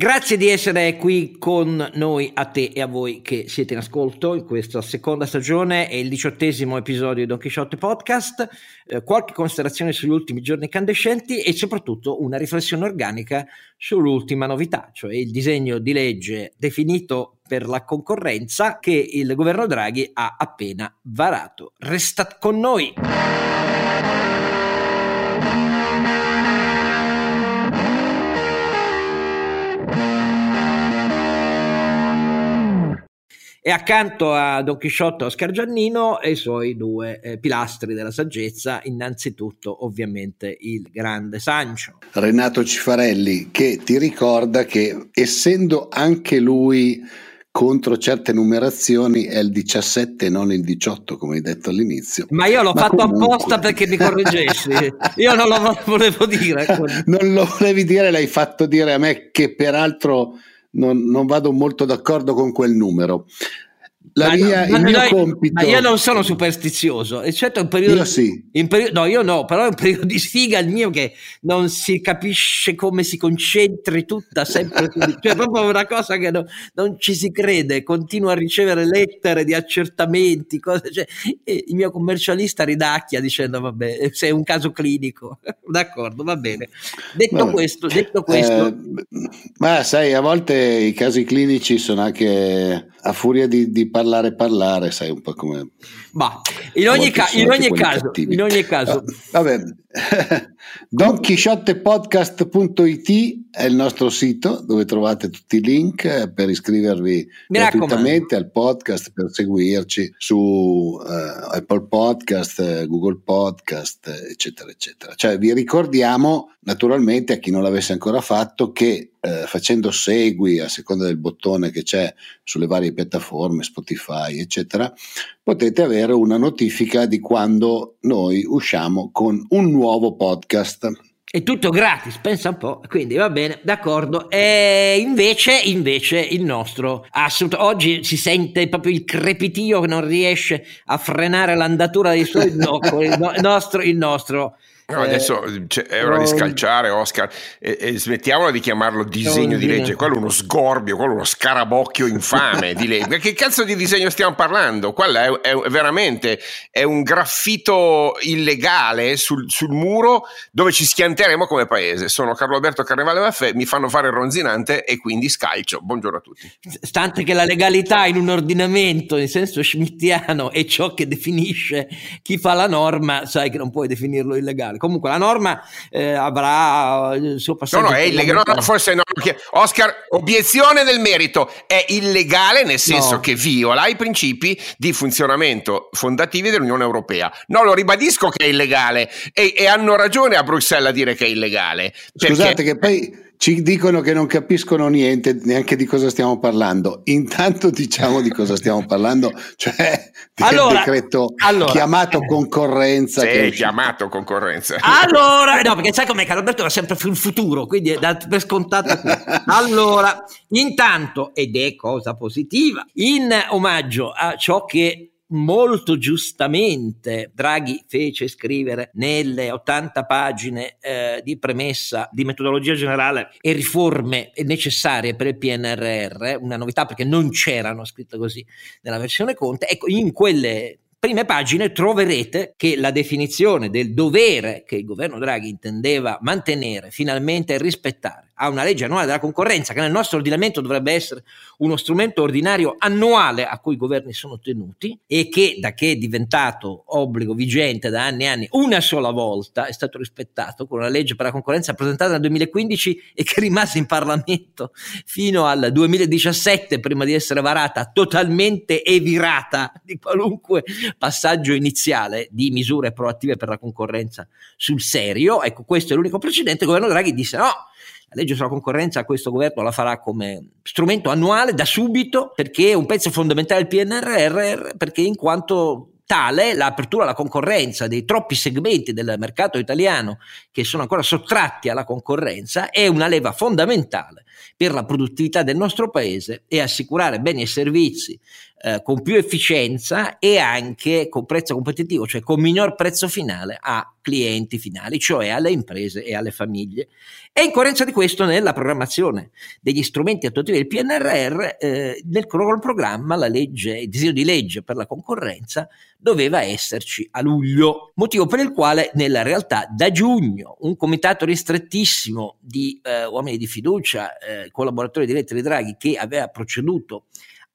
Grazie di essere qui con noi, a te e a voi che siete in ascolto in questa seconda stagione e il diciottesimo episodio di Don Quixote Podcast. Eh, qualche considerazione sugli ultimi giorni incandescenti e soprattutto una riflessione organica sull'ultima novità, cioè il disegno di legge definito per la concorrenza che il governo Draghi ha appena varato. Restate con noi! E accanto a Don Chisciotto Oscar Giannino e i suoi due eh, pilastri della saggezza, innanzitutto ovviamente il grande Sancio. Renato Cifarelli che ti ricorda che essendo anche lui contro certe numerazioni è il 17 non il 18 come hai detto all'inizio. Ma io l'ho ma fatto comunque... apposta perché mi correggessi. Io non lo volevo dire non lo volevi dire l'hai fatto dire a me che peraltro non, non vado molto d'accordo con quel numero. La mia, no, il mio noi, compito. Ma io non sono superstizioso, eccetto in periodo. Io sì. Periodo, no, io no, però è un periodo di sfiga il mio che non si capisce come si concentri tutta sempre. cioè, proprio una cosa che no, non ci si crede. Continuo a ricevere lettere di accertamenti. Cose, cioè, il mio commercialista ridacchia dicendo: Vabbè, sei un caso clinico. D'accordo, va bene. Detto vabbè. questo, detto questo. Eh, ma sai, a volte i casi clinici sono anche a furia di, di parlare parlare, sai un po' come... Ma in ogni, ca- in ogni caso, in ogni caso... Ah, vabbè, DonChisciottepodcast.it è il nostro sito dove trovate tutti i link per iscrivervi gratuitamente al podcast, per seguirci su uh, Apple Podcast, Google Podcast, eccetera, eccetera. Cioè vi ricordiamo naturalmente a chi non l'avesse ancora fatto che eh, facendo segui a seconda del bottone che c'è sulle varie piattaforme, Spotify, eccetera, potete avere una notifica di quando noi usciamo con un nuovo podcast. È tutto gratis, pensa un po', quindi va bene, d'accordo. E invece, invece il nostro assunto, oggi si sente proprio il crepitio che non riesce a frenare l'andatura dei suoi, no, il, nostro, il nostro No, adesso eh, cioè, è ora di scalciare Oscar e, e smettiamola di chiamarlo disegno di legge, quello è uno sgorbio, quello è uno scarabocchio infame di legge. Che cazzo di disegno stiamo parlando? Quello è, è veramente è un graffito illegale sul, sul, muro dove ci schianteremo come paese. Sono Carlo Alberto Carnevale Maffè, mi fanno fare il ronzinante e quindi scalcio. Buongiorno a tutti. Stante che la legalità in un ordinamento in senso schmittiano è ciò che definisce chi fa la norma, sai che non puoi definirlo illegale comunque la norma eh, avrà il suo passaggio. No, no, è illegale. No, no, forse no. Oscar, obiezione del merito. È illegale nel senso no. che viola i principi di funzionamento fondativi dell'Unione Europea. No, lo ribadisco che è illegale e, e hanno ragione a Bruxelles a dire che è illegale. Scusate che poi ci dicono che non capiscono niente neanche di cosa stiamo parlando. Intanto diciamo di cosa stiamo parlando, cioè del allora, decreto allora, chiamato concorrenza. Sì, chiamato concorrenza. Allora, no, perché sai com'è che Alberto va sempre sul futuro, quindi è dato per scontato. allora, intanto, ed è cosa positiva, in omaggio a ciò che molto giustamente Draghi fece scrivere nelle 80 pagine eh, di premessa di metodologia generale e riforme necessarie per il PNRR, una novità perché non c'erano scritte così nella versione Conte, ecco in quelle prime pagine troverete che la definizione del dovere che il governo Draghi intendeva mantenere, finalmente rispettare a una legge annuale della concorrenza che nel nostro ordinamento dovrebbe essere uno strumento ordinario annuale a cui i governi sono tenuti e che da che è diventato obbligo vigente da anni e anni una sola volta è stato rispettato con una legge per la concorrenza presentata nel 2015 e che rimase in Parlamento fino al 2017 prima di essere varata totalmente evirata di qualunque passaggio iniziale di misure proattive per la concorrenza sul serio. Ecco, questo è l'unico precedente. Il governo Draghi disse no, la legge sulla concorrenza questo governo la farà come strumento annuale da subito perché è un pezzo fondamentale del PNRR, perché in quanto tale l'apertura alla concorrenza dei troppi segmenti del mercato italiano che sono ancora sottratti alla concorrenza è una leva fondamentale per la produttività del nostro paese e assicurare beni e servizi eh, con più efficienza e anche con prezzo competitivo, cioè con miglior prezzo finale a clienti finali, cioè alle imprese e alle famiglie. E in coerenza di questo, nella programmazione degli strumenti attuativi del PNRR, eh, nel programma la legge, il disegno di legge per la concorrenza doveva esserci a luglio, motivo per il quale nella realtà da giugno un comitato ristrettissimo di eh, uomini di fiducia, eh, collaboratori diretti di Draghi, che aveva proceduto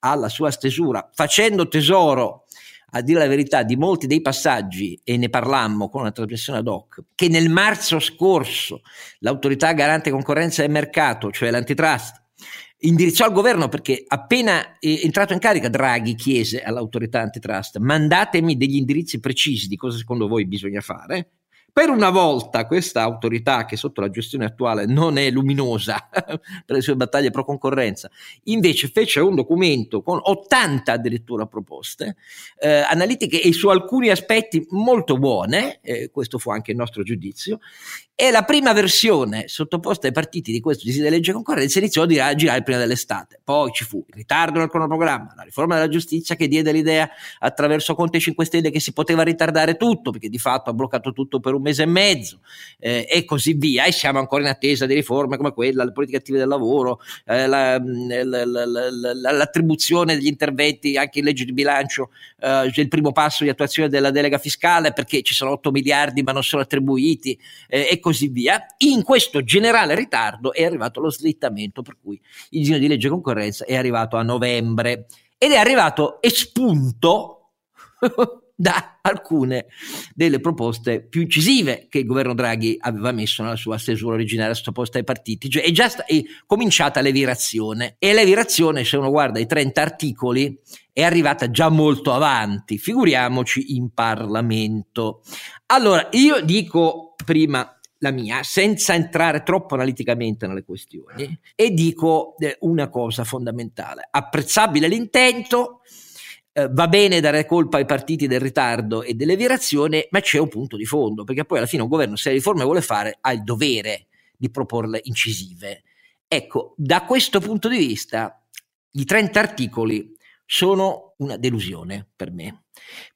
alla sua stesura, facendo tesoro, a dire la verità, di molti dei passaggi, e ne parlammo con una trasmissione ad hoc, che nel marzo scorso l'autorità garante concorrenza e mercato, cioè l'antitrust, indirizzò al governo perché appena entrato in carica Draghi chiese all'autorità antitrust mandatemi degli indirizzi precisi di cosa secondo voi bisogna fare per una volta questa autorità che sotto la gestione attuale non è luminosa per le sue battaglie pro concorrenza, invece fece un documento con 80 addirittura proposte eh, analitiche e su alcuni aspetti molto buone, eh, questo fu anche il nostro giudizio, e la prima versione sottoposta ai partiti di questo disegno di legge concorrenza iniziò a girare prima dell'estate. Poi ci fu il ritardo nel cronoprogramma, la riforma della giustizia che diede l'idea attraverso Conte 5 Stelle che si poteva ritardare tutto, perché di fatto ha bloccato tutto per un mese e mezzo, eh, e così via. E siamo ancora in attesa di riforme come quella, le politiche attive del lavoro, eh, la, la, la, l'attribuzione degli interventi anche in legge di bilancio, eh, il primo passo di attuazione della delega fiscale, perché ci sono 8 miliardi ma non sono attribuiti. Eh, e così via. In questo generale ritardo è arrivato lo slittamento, per cui il disegno di legge concorrenza è arrivato a novembre ed è arrivato espunto da alcune delle proposte più incisive che il governo Draghi aveva messo nella sua stesura originaria sottoposta ai partiti, cioè è già sta- è cominciata l'evirazione e l'evirazione se uno guarda i 30 articoli è arrivata già molto avanti, figuriamoci in Parlamento. Allora, io dico prima la mia, senza entrare troppo analiticamente nelle questioni, e dico eh, una cosa fondamentale. Apprezzabile l'intento, eh, va bene dare colpa ai partiti del ritardo e dell'evirazione, ma c'è un punto di fondo, perché poi alla fine un governo, se le riforme vuole fare, ha il dovere di proporle incisive. Ecco, da questo punto di vista, i 30 articoli sono una delusione per me,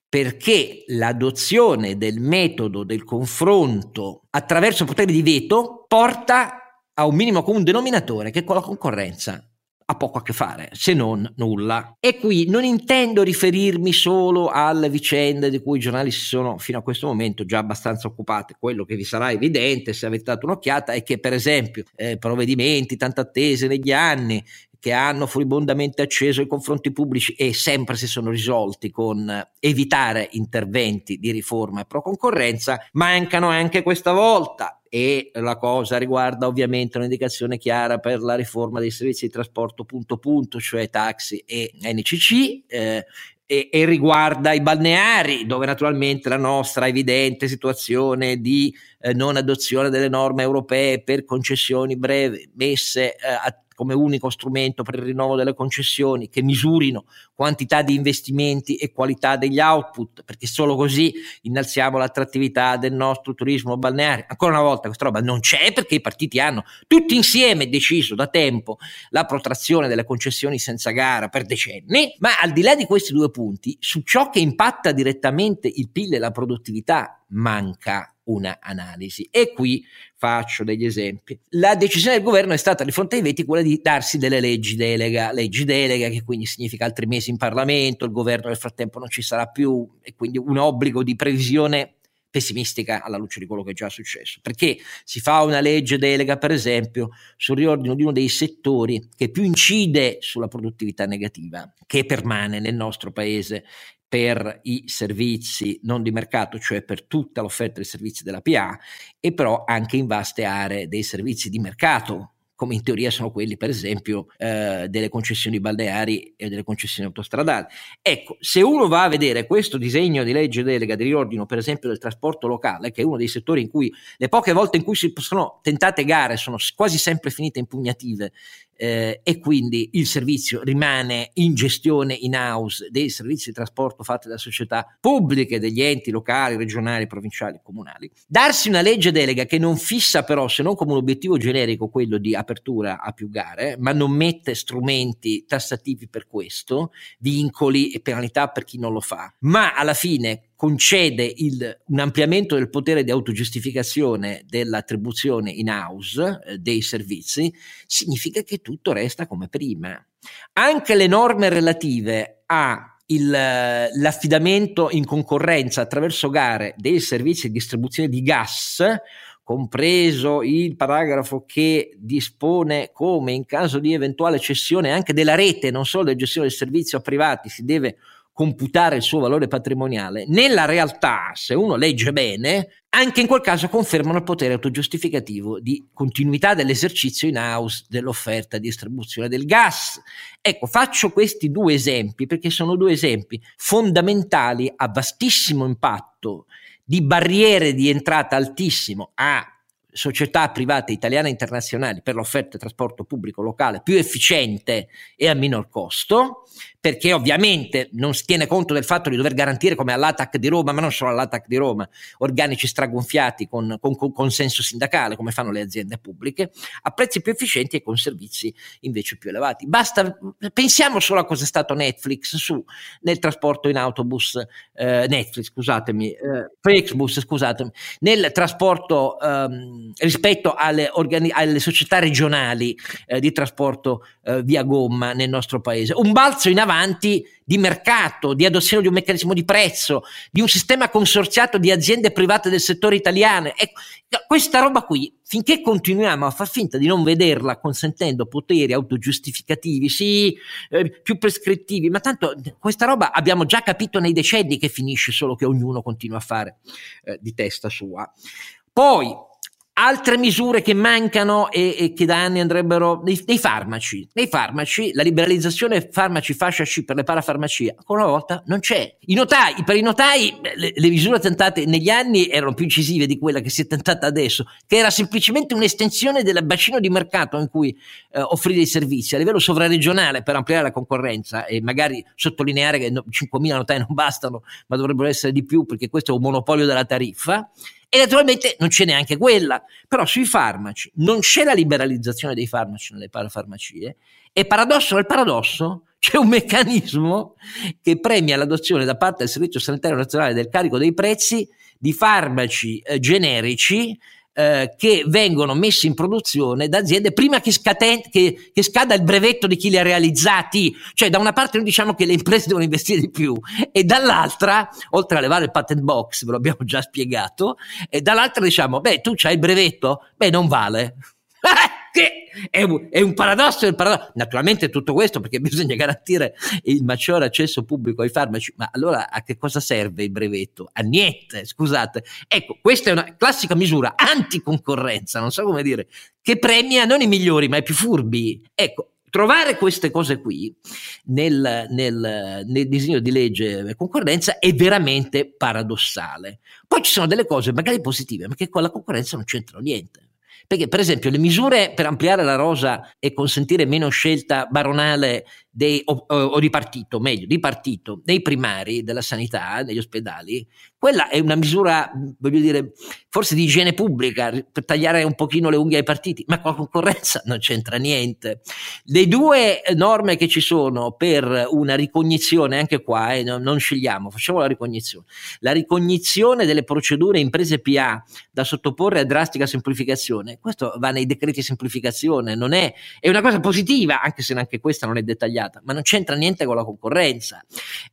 perché l'adozione del metodo del confronto attraverso poteri di veto porta a un minimo comune denominatore che con la concorrenza ha poco a che fare, se non nulla. E qui non intendo riferirmi solo alle vicende di cui i giornali si sono fino a questo momento già abbastanza occupati. Quello che vi sarà evidente se avete dato un'occhiata è che, per esempio, eh, provvedimenti tanto attesi negli anni che hanno furibondamente acceso i confronti pubblici e sempre si sono risolti con evitare interventi di riforma e pro concorrenza, mancano anche questa volta. E la cosa riguarda ovviamente un'indicazione chiara per la riforma dei servizi di trasporto punto punto, cioè taxi e NCC, eh, e, e, riguarda i balneari, dove naturalmente la nostra evidente situazione di eh, non adozione delle norme europee per concessioni brevi messe eh, a come unico strumento per il rinnovo delle concessioni, che misurino quantità di investimenti e qualità degli output, perché solo così innalziamo l'attrattività del nostro turismo balneare. Ancora una volta questa roba non c'è perché i partiti hanno tutti insieme deciso da tempo la protrazione delle concessioni senza gara per decenni, ma al di là di questi due punti, su ciò che impatta direttamente il PIL e la produttività manca una analisi. E qui faccio degli esempi. La decisione del governo è stata di fronte ai veti quella di darsi delle leggi delega, leggi delega che quindi significa altri mesi in Parlamento, il governo nel frattempo non ci sarà più e quindi un obbligo di previsione pessimistica alla luce di quello che è già successo, perché si fa una legge delega, per esempio, sul riordino di uno dei settori che più incide sulla produttività negativa, che permane nel nostro paese per i servizi non di mercato, cioè per tutta l'offerta dei servizi della PA, e però anche in vaste aree dei servizi di mercato, come in teoria sono quelli, per esempio, eh, delle concessioni balneari e delle concessioni autostradali. Ecco, se uno va a vedere questo disegno di legge delega di riordino, per esempio, del trasporto locale, che è uno dei settori in cui le poche volte in cui si sono tentate gare sono quasi sempre finite impugnative eh, e quindi il servizio rimane in gestione in house dei servizi di trasporto fatti da società pubbliche, degli enti locali, regionali, provinciali, comunali. Darsi una legge delega che non fissa però, se non come un obiettivo generico, quello di l'apertura a più gare, ma non mette strumenti tassativi per questo, vincoli e penalità per chi non lo fa, ma alla fine concede il, un ampliamento del potere di autogiustificazione dell'attribuzione in house eh, dei servizi, significa che tutto resta come prima. Anche le norme relative a il, l'affidamento in concorrenza attraverso gare dei servizi di distribuzione di gas, compreso il paragrafo che dispone come in caso di eventuale cessione anche della rete, non solo della gestione del servizio a privati, si deve computare il suo valore patrimoniale, nella realtà, se uno legge bene, anche in quel caso confermano il potere autogiustificativo di continuità dell'esercizio in house dell'offerta di distribuzione del gas. Ecco, faccio questi due esempi perché sono due esempi fondamentali a vastissimo impatto di barriere di entrata altissimo a società private italiane e internazionali per l'offerta di trasporto pubblico locale più efficiente e a minor costo perché ovviamente non si tiene conto del fatto di dover garantire come all'ATAC di Roma, ma non solo all'ATAC di Roma, organici stragonfiati con, con, con consenso sindacale, come fanno le aziende pubbliche, a prezzi più efficienti e con servizi invece più elevati. Basta, pensiamo solo a cosa è stato Netflix su, nel trasporto in autobus, eh, Netflix, scusatemi, eh, Flexbus, scusatemi, nel trasporto ehm, rispetto alle, organi- alle, società regionali eh, di trasporto eh, via gomma nel nostro paese. Un balzo in avanti di mercato, di adozione di un meccanismo di prezzo, di un sistema consorziato di aziende private del settore italiano. Ecco, questa roba qui, finché continuiamo a far finta di non vederla consentendo poteri autogiustificativi, sì, eh, più prescrittivi, ma tanto questa roba abbiamo già capito nei decenni che finisce solo che ognuno continua a fare eh, di testa sua. Poi Altre misure che mancano e, e che da anni andrebbero dei, dei, farmaci. Nei farmaci, la liberalizzazione farmaci fascia C per le parafarmacie, ancora una volta non c'è. I notai, per i notai le, le, misure tentate negli anni erano più incisive di quella che si è tentata adesso, che era semplicemente un'estensione del bacino di mercato in cui eh, offrire i servizi a livello sovraregionale per ampliare la concorrenza e magari sottolineare che no, 5.000 notai non bastano, ma dovrebbero essere di più perché questo è un monopolio della tariffa e naturalmente non c'è neanche quella, però sui farmaci non c'è la liberalizzazione dei farmaci nelle parafarmacie e paradosso nel paradosso c'è un meccanismo che premia l'adozione da parte del Servizio Sanitario Nazionale del carico dei prezzi di farmaci eh, generici eh, che vengono messi in produzione da aziende prima che, scaten- che, che, scada il brevetto di chi li ha realizzati. Cioè, da una parte noi diciamo che le imprese devono investire di più, e dall'altra, oltre a levare il patent box, ve lo abbiamo già spiegato, e dall'altra diciamo, beh, tu c'hai il brevetto? Beh, non vale. che è un, è un paradosso, un paradosso. Naturalmente tutto questo perché bisogna garantire il maggiore accesso pubblico ai farmaci, ma allora a che cosa serve il brevetto? A niente, scusate. Ecco, questa è una classica misura anticoncorrenza, non so come dire, che premia non i migliori ma i più furbi. Ecco, trovare queste cose qui nel, nel, nel, disegno di legge concorrenza è veramente paradossale. Poi ci sono delle cose magari positive, ma che con la concorrenza non c'entrano niente. Perché, per esempio, le misure per ampliare la rosa e consentire meno scelta baronale dei, o, o, di partito, meglio, di partito, dei primari della sanità, negli ospedali, quella è una misura, voglio dire, forse di igiene pubblica, per tagliare un pochino le unghie ai partiti, ma con la concorrenza non c'entra niente. Le due norme che ci sono per una ricognizione, anche qua, eh, non, scegliamo, facciamo la ricognizione. La ricognizione delle procedure imprese PA da sottoporre a drastica semplificazione, questo va nei decreti semplificazione, non è, è una cosa positiva, anche se neanche questa non è dettagliata ma non c'entra niente con la concorrenza.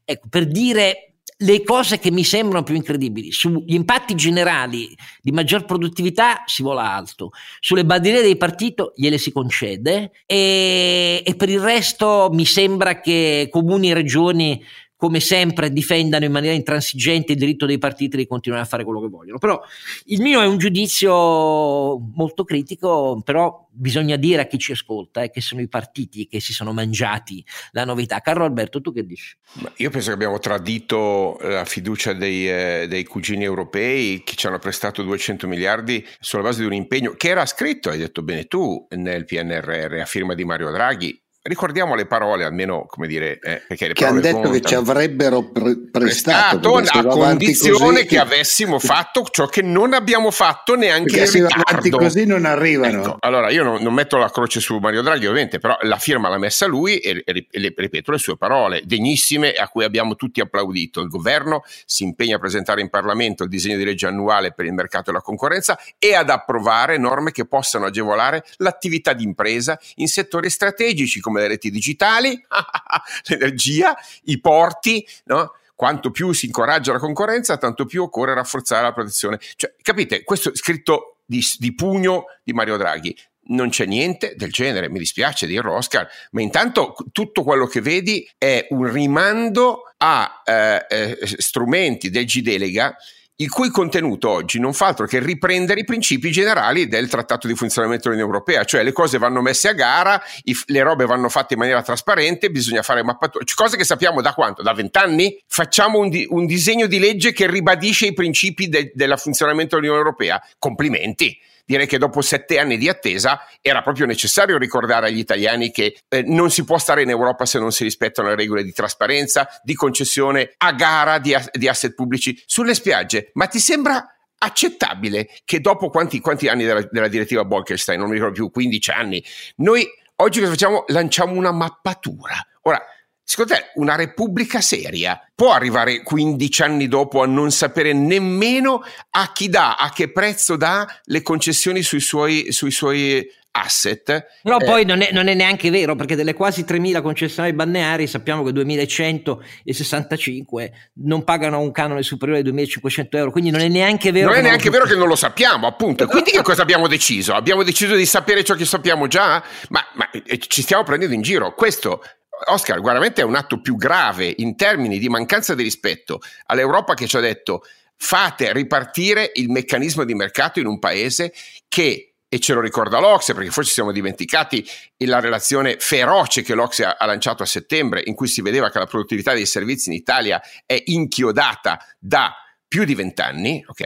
Ecco, per dire le cose che mi sembrano più incredibili, sugli impatti generali di maggior produttività si vola alto, sulle bandiere dei partiti gliele si concede e, e per il resto mi sembra che comuni e regioni come sempre difendano in maniera intransigente il diritto dei partiti di continuare a fare quello che vogliono. Però il mio è un giudizio molto critico, però bisogna dire a chi ci ascolta eh, che sono i partiti che si sono mangiati la novità. Carlo Alberto, tu che dici? Io penso che abbiamo tradito la fiducia dei, eh, dei cugini europei che ci hanno prestato 200 miliardi sulla base di un impegno che era scritto, hai detto bene tu, nel PNRR a firma di Mario Draghi ricordiamo le parole almeno, come dire, eh, perché le che hanno detto contano. che ci avrebbero pre- prestato, prestato a condizione così, che avessimo fatto ciò che non abbiamo fatto neanche in ritardo. avanti così non arrivano. Ecco, allora io non, non, metto la croce su Mario Draghi ovviamente, però la firma l'ha messa lui e, e, e ripeto le sue parole, degnissime a cui abbiamo tutti applaudito. Il governo si impegna a presentare in Parlamento il disegno di legge annuale per il mercato e la concorrenza e ad approvare norme che possano agevolare l'attività di impresa in settori strategici come le reti digitali, l'energia, i porti, no? Quanto più si incoraggia la concorrenza, tanto più occorre rafforzare la protezione. Cioè, capite, questo è scritto di, di pugno di Mario Draghi non c'è niente del genere, mi dispiace dirlo Oscar, ma intanto tutto quello che vedi è un rimando a eh, eh, strumenti del G-Delega il cui contenuto oggi non fa altro che riprendere i principi generali del trattato di funzionamento dell'Unione Europea, cioè le cose vanno messe a gara, i, le robe vanno fatte in maniera trasparente, bisogna fare mappature, cose che sappiamo da quanto? Da vent'anni? Facciamo un, di, un, disegno di legge che ribadisce i principi de, del funzionamento dell'Unione Europea. Complimenti! Direi che dopo sette anni di attesa era proprio necessario ricordare agli italiani che eh, non si può stare in Europa se non si rispettano le regole di trasparenza, di concessione a gara di, di asset pubblici sulle spiagge. Ma ti sembra accettabile che dopo quanti, quanti anni della, della, direttiva Bolkestein, non mi ricordo più, 15 anni, noi oggi cosa facciamo? Lanciamo una mappatura. Ora, Secondo te una repubblica seria può arrivare 15 anni dopo a non sapere nemmeno a chi dà, a che prezzo dà le concessioni sui suoi, sui suoi asset. Però eh, poi non è, non è, neanche vero perché delle quasi 3.000 concessionari balneari sappiamo che 2.165 non pagano un canone superiore ai 2.500 euro, quindi non è neanche vero. Non è neanche vero che non lo sappiamo, appunto. Quindi che cosa abbiamo deciso? Abbiamo deciso di sapere ciò che sappiamo già? Ma, ma eh, ci stiamo prendendo in giro. Questo Oscar, veramente è un atto più grave in termini di mancanza di rispetto all'Europa che ci ha detto fate ripartire il meccanismo di mercato in un paese che e ce lo ricorda l'Ocse perché forse siamo dimenticati la relazione feroce che l'Ocse ha, lanciato a settembre in cui si vedeva che la produttività dei servizi in Italia è inchiodata da più di vent'anni, ok?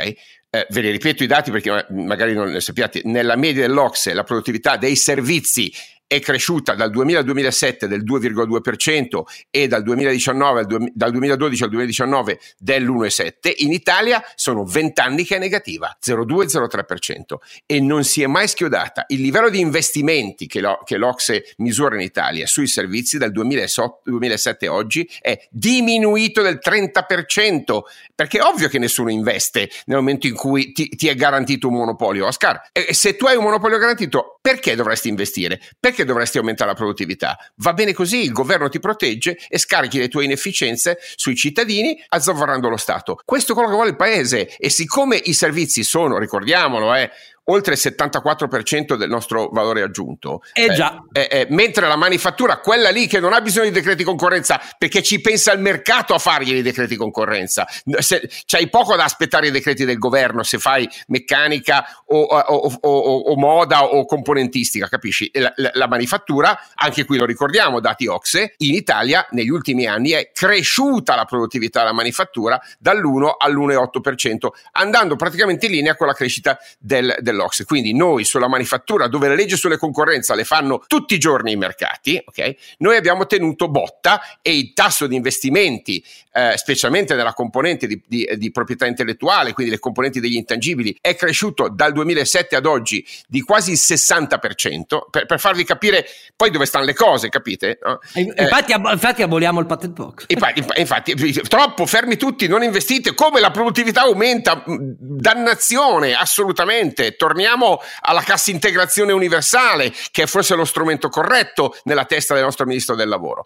Eh, ve li ripeto i dati perché magari non ne sappiate, nella media dell'Ocse la produttività dei servizi è cresciuta dal 2000 al 2007 del 2,2% e dal, 2019, dal 2012 al 2019 dell'1,7%, in Italia sono 20 anni che è negativa, 0,2-0,3% e non si è mai schiodata. Il livello di investimenti che, lo, che l'Ocse misura in Italia sui servizi dal 2007 a oggi è diminuito del 30%, perché è ovvio che nessuno investe nel momento in cui ti, ti è garantito un monopolio, Oscar. E se tu hai un monopolio garantito, perché dovresti investire? Perché perché dovresti aumentare la produttività? Va bene così, il governo ti protegge e scarichi le tue inefficienze sui cittadini azzavvarando lo Stato. Questo è quello che vuole il paese e siccome i servizi sono, ricordiamolo, eh, oltre il 74% del nostro valore aggiunto. Eh già. Eh, eh, mentre la manifattura, quella lì che non ha bisogno di decreti concorrenza, perché ci pensa il mercato a fargli i decreti concorrenza. Se, c'hai poco da aspettare i decreti del governo se fai meccanica o, o, o, o moda o componentistica, capisci? La, la, la, manifattura, anche qui lo ricordiamo, dati Ocse, in Italia negli ultimi anni è cresciuta la produttività della manifattura dall'1 all'1,8%, andando praticamente in linea con la crescita del, del dell'Ox. Quindi noi sulla manifattura, dove le leggi sulle concorrenza le fanno tutti i giorni i mercati, okay, noi abbiamo tenuto botta e il tasso di investimenti, eh, specialmente nella componente di, di, di, proprietà intellettuale, quindi le componenti degli intangibili, è cresciuto dal 2007 ad oggi di quasi il 60%, per, per farvi capire poi dove stanno le cose, capite? No? Infatti, eh, infatti, aboliamo il patent box. Infatti, infatti, troppo fermi tutti, non investite, come la produttività aumenta, dannazione, assolutamente, torniamo alla cassa integrazione universale, che è forse lo strumento corretto nella testa del nostro ministro del lavoro.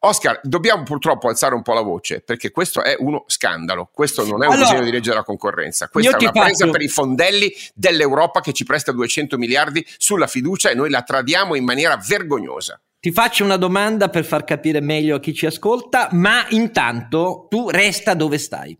Oscar, dobbiamo purtroppo alzare un po' la voce perché questo è uno scandalo. Questo non è un allora, disegno di legge della concorrenza. Questa è una faccio... presa per i fondelli dell'Europa che ci presta 200 miliardi sulla fiducia e noi la tradiamo in maniera vergognosa. Ti faccio una domanda per far capire meglio a chi ci ascolta, ma intanto tu resta dove stai.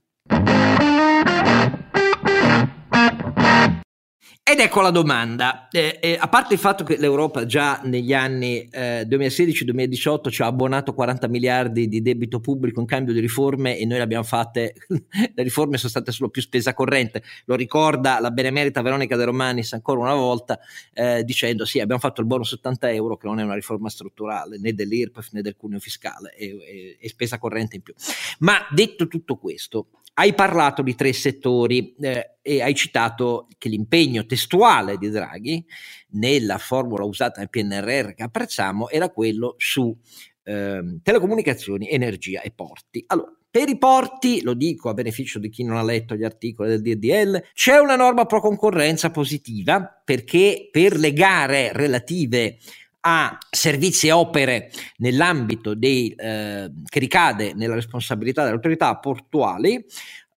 Ed ecco la domanda, eh, eh, a parte il fatto che l'Europa già negli anni eh, 2016-2018 ci ha abbonato 40 miliardi di debito pubblico in cambio di riforme e noi le abbiamo fatte, le riforme sono state solo più spesa corrente, lo ricorda la benemerita Veronica De Romanis ancora una volta eh, dicendo sì abbiamo fatto il bonus 70 euro che non è una riforma strutturale né dell'IRPEF né del cuneo fiscale, è, è spesa corrente in più. Ma detto tutto questo, hai parlato di tre settori eh, e hai citato che l'impegno testuale di Draghi nella formula usata nel PNRR che apprezziamo era quello su eh, telecomunicazioni, energia e porti. Allora, per i porti, lo dico a beneficio di chi non ha letto gli articoli del DDL, c'è una norma pro concorrenza positiva perché per le gare relative a servizi e opere nell'ambito dei, eh, che ricade nella responsabilità delle autorità portuali,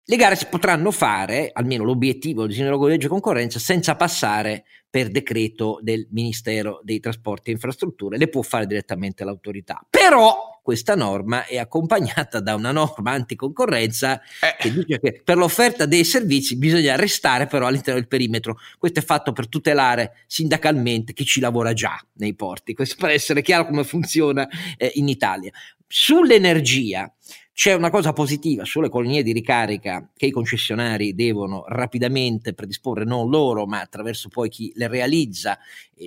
le gare si potranno fare, almeno l'obiettivo del disegno di legge concorrenza, senza passare per decreto del Ministero dei Trasporti e Infrastrutture, le può fare direttamente l'autorità. Però questa norma è accompagnata da una norma anticoncorrenza eh. che dice che per l'offerta dei servizi bisogna restare però all'interno del perimetro. Questo è fatto per tutelare sindacalmente chi ci lavora già nei porti, questo per essere chiaro come funziona eh, in Italia. Sull'energia c'è una cosa positiva sulle colonie di ricarica che i concessionari devono rapidamente predisporre, non loro, ma attraverso poi chi le realizza,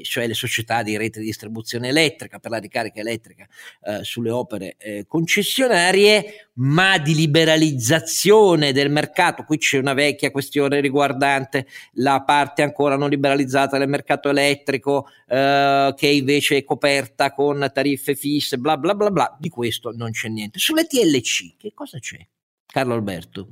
cioè le società di rete di distribuzione elettrica per la ricarica elettrica eh, sulle opere eh, concessionarie, ma di liberalizzazione del mercato. Qui c'è una vecchia questione riguardante la parte ancora non liberalizzata del mercato elettrico, eh, che invece è coperta con tariffe fisse, bla bla bla bla. Di questo non c'è niente. Sulle TLC che cosa c'è? Carlo Alberto.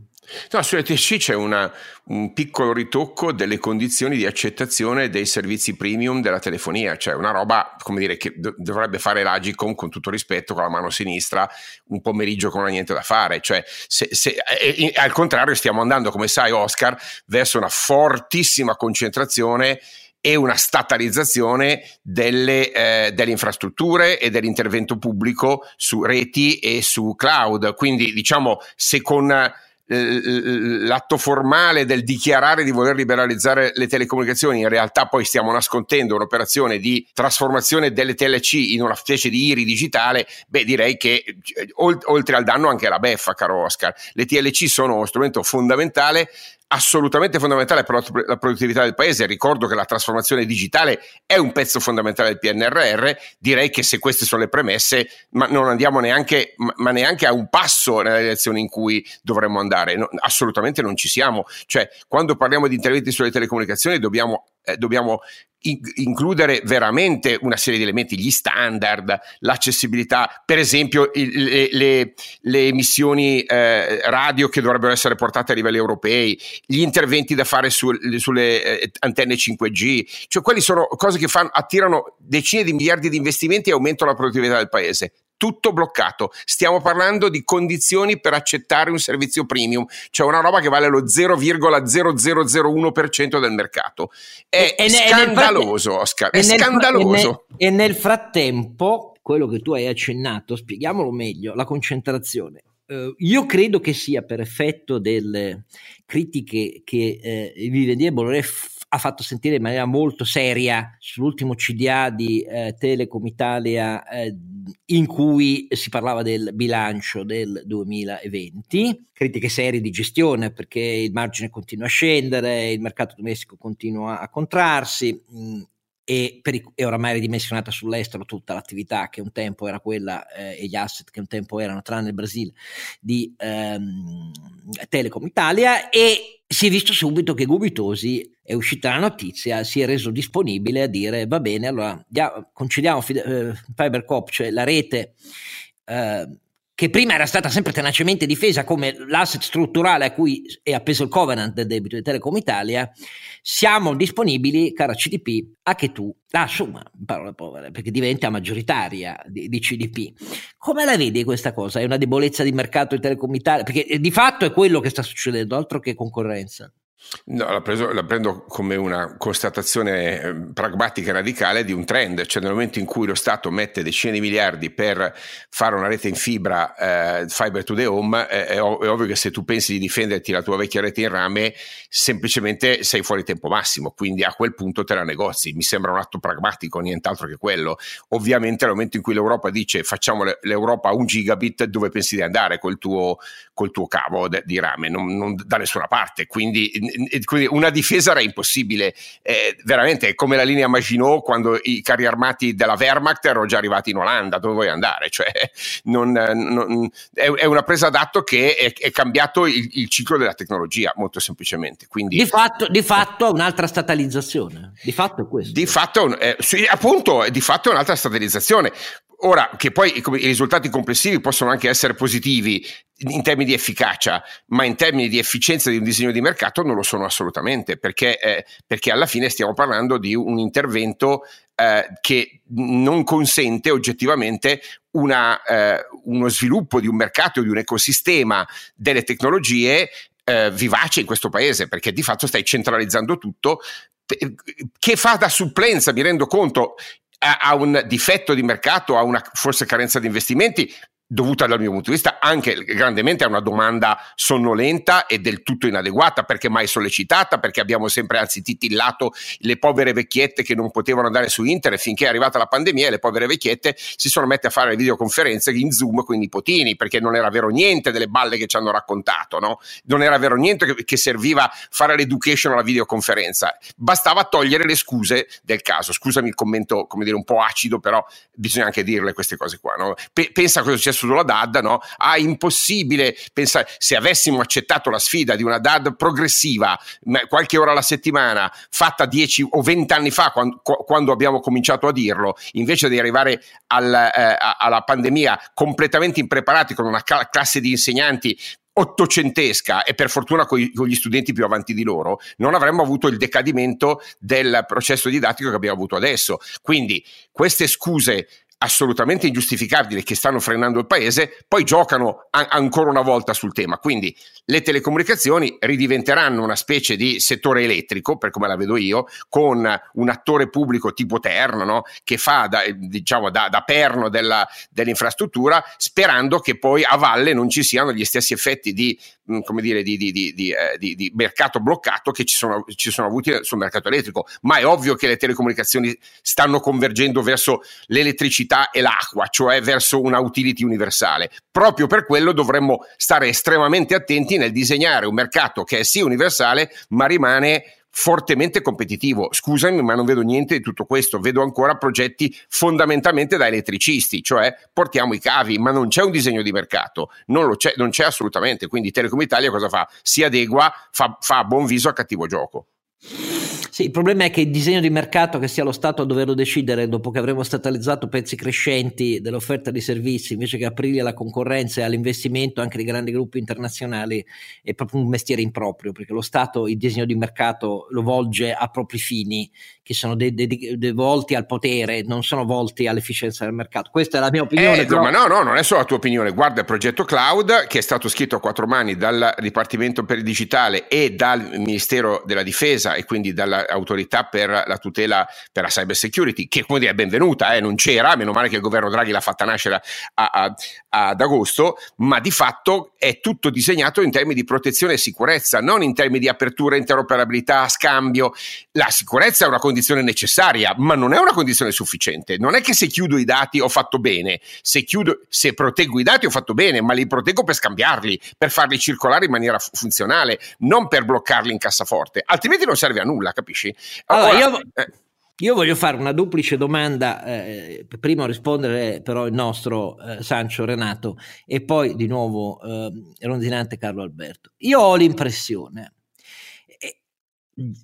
No, sull'ETC c'è una, un piccolo ritocco delle condizioni di accettazione dei servizi premium della telefonia, cioè una roba, come dire, che do- dovrebbe fare l'Agicom con tutto rispetto con la mano sinistra un pomeriggio che non ha niente da fare, cioè se, se, e, e, al contrario stiamo andando, come sai Oscar, verso una fortissima concentrazione e una statalizzazione delle, eh, delle, infrastrutture e dell'intervento pubblico su reti e su cloud. Quindi diciamo se con eh, l'atto formale del dichiarare di voler liberalizzare le telecomunicazioni, in realtà poi stiamo nascondendo un'operazione di trasformazione delle TLC in una specie di IRI digitale, beh direi che eh, oltre al danno anche la beffa, caro Oscar. Le TLC sono uno strumento fondamentale assolutamente fondamentale per la produttività del paese. Ricordo che la trasformazione digitale è un pezzo fondamentale del PNRR. Direi che se queste sono le premesse, ma non andiamo neanche, ma neanche a un passo nella direzione in cui dovremmo andare. No, assolutamente non ci siamo. Cioè, quando parliamo di interventi sulle telecomunicazioni, dobbiamo eh, dobbiamo includere veramente una serie di elementi, gli standard, l'accessibilità, per esempio il, le, le, le, emissioni eh, radio che dovrebbero essere portate a livelli europei, gli interventi da fare su, sulle eh, antenne 5G, cioè quelli sono cose che fanno, attirano decine di miliardi di investimenti e aumentano la produttività del paese tutto bloccato. Stiamo parlando di condizioni per accettare un servizio premium, cioè una roba che vale lo 0,0001% del mercato. È e, scandaloso, Oscar, è scandaloso. E nel, frattempo, quello che tu hai accennato, spieghiamolo meglio, la concentrazione. Uh, io credo che sia per effetto delle critiche che eh, e Bolloré ha fatto sentire in maniera molto seria sull'ultimo CDA di eh, Telecom Italia eh, in cui si parlava del bilancio del 2020, critiche serie di gestione perché il margine continua a scendere, il mercato domestico continua a contrarsi, mh, mm, e, per, e oramai ridimensionata sull'estero tutta l'attività che un tempo era quella eh, e gli asset che un tempo erano, tranne il Brasile, di ehm, Telecom Italia e si è visto subito che Gubitosi è uscita la notizia, si è reso disponibile a dire va bene, allora dia, concediamo eh, FiberCop, cioè la rete eh, che prima era stata sempre tenacemente difesa come l'asset strutturale a cui è appeso il covenant del debito di Telecom Italia, siamo disponibili, cara CDP, a che tu la assuma, in parole povere, perché diventa maggioritaria di, di, CDP. Come la vedi questa cosa? È una debolezza di mercato di Telecom Italia? Perché di fatto è quello che sta succedendo, altro che concorrenza. No, la, preso, la, prendo come una constatazione eh, pragmatica e radicale di un trend, cioè nel momento in cui lo Stato mette decine di miliardi per fare una rete in fibra, eh, fiber to the home, eh, è, ov- è, ovvio che se tu pensi di difenderti la tua vecchia rete in rame, semplicemente sei fuori tempo massimo, quindi a quel punto te la negozi. Mi sembra un atto pragmatico, nient'altro che quello. Ovviamente nel momento in cui l'Europa dice facciamo l'Europa a un gigabit, dove pensi di andare col tuo, col tuo cavo de- di rame? Non, non da nessuna parte, quindi quindi una difesa era impossibile. Eh, veramente come la linea Maginot quando i carri armati della Wehrmacht erano già arrivati in Olanda, dove vuoi andare? Cioè, non, non, è, è, una presa d'atto che è, è cambiato il, il, ciclo della tecnologia, molto semplicemente. Quindi, di fatto, di fatto un'altra statalizzazione. Di fatto è questo. Di fatto, eh, sì, appunto, di fatto è un'altra statalizzazione. Ora, che poi i risultati complessivi possono anche essere positivi in termini di efficacia, ma in termini di efficienza di un disegno di mercato non lo sono assolutamente, perché, eh, perché alla fine stiamo parlando di un intervento eh, che non consente oggettivamente una, eh, uno sviluppo di un mercato, di un ecosistema delle tecnologie eh, vivace in questo paese, perché di fatto stai centralizzando tutto che fa da supplenza, mi rendo conto, ha un difetto di mercato, ha una forse carenza di investimenti, dovuta dal mio punto di vista anche grandemente a una domanda sonnolenta e del tutto inadeguata perché mai sollecitata perché abbiamo sempre anzi titillato le povere vecchiette che non potevano andare su internet finché è arrivata la pandemia e le povere vecchiette si sono messe a fare le videoconferenze in zoom con i nipotini perché non era vero niente delle balle che ci hanno raccontato no? non era vero niente che, serviva fare l'education alla videoconferenza bastava togliere le scuse del caso scusami il commento come dire un po' acido però bisogna anche dirle queste cose qua no? P- pensa cosa successo sulla DAD, no? Ah, impossibile pensare, se avessimo accettato la sfida di una DAD progressiva, qualche ora alla settimana, fatta 10 o 20 anni fa, quando, quando abbiamo cominciato a dirlo, invece di arrivare al, eh, alla pandemia completamente impreparati con una classe di insegnanti ottocentesca e per fortuna con, gli studenti più avanti di loro, non avremmo avuto il decadimento del processo didattico che abbiamo avuto adesso. Quindi queste scuse assolutamente ingiustificabili che stanno frenando il paese, poi giocano a- ancora una volta sul tema. Quindi le telecomunicazioni ridiventeranno una specie di settore elettrico, per come la vedo io, con un attore pubblico tipo Terno, no? che fa da, diciamo, da, da perno della, dell'infrastruttura, sperando che poi a valle non ci siano gli stessi effetti di, come dire, di, di, di, eh, di mercato bloccato che ci sono, ci sono avuti sul mercato elettrico. Ma è ovvio che le telecomunicazioni stanno convergendo verso l'elettricità e l'acqua, cioè verso una utility universale. Proprio per quello dovremmo stare estremamente attenti nel disegnare un mercato che è sì universale, ma rimane fortemente competitivo. Scusami, ma non vedo niente di tutto questo. Vedo ancora progetti fondamentalmente da elettricisti, cioè portiamo i cavi, ma non c'è un disegno di mercato, non, c'è, non c'è, assolutamente. Quindi Telecom Italia cosa fa? Si adegua, fa, fa buon viso a cattivo gioco. Sì, il problema è che il disegno di mercato che sia lo Stato a doverlo decidere dopo che avremo statalizzato pezzi crescenti dell'offerta di servizi invece che aprirli alla concorrenza e all'investimento anche di grandi gruppi internazionali è proprio un mestiere improprio perché lo Stato il disegno di mercato lo volge a propri fini che sono de- de- de- volti al potere, non sono volti all'efficienza del mercato. Questa è la mia opinione. Eh, però... Ma no, no, non è solo la tua opinione. Guarda il progetto Cloud che è stato scritto a quattro mani dal Dipartimento per il Digitale e dal Ministero della Difesa e quindi dall'autorità per la tutela per la cyber security, che come dire è benvenuta, eh, non c'era, meno male che il governo Draghi l'ha fatta nascere a, a, a, ad agosto, ma di fatto è tutto disegnato in termini di protezione e sicurezza, non in termini di apertura, interoperabilità, scambio. La sicurezza è una condizione condizione necessaria, ma non è una condizione sufficiente. Non è che se chiudo i dati ho fatto bene, se, chiudo, se proteggo i dati ho fatto bene, ma li proteggo per scambiarli, per farli circolare in maniera funzionale, non per bloccarli in cassaforte. Altrimenti non serve a nulla, capisci? Allora, io... Eh. Io voglio fare una duplice domanda, eh, prima rispondere però il nostro eh, Sancio Renato e poi di nuovo eh, Ronzinante Carlo Alberto. Io ho l'impressione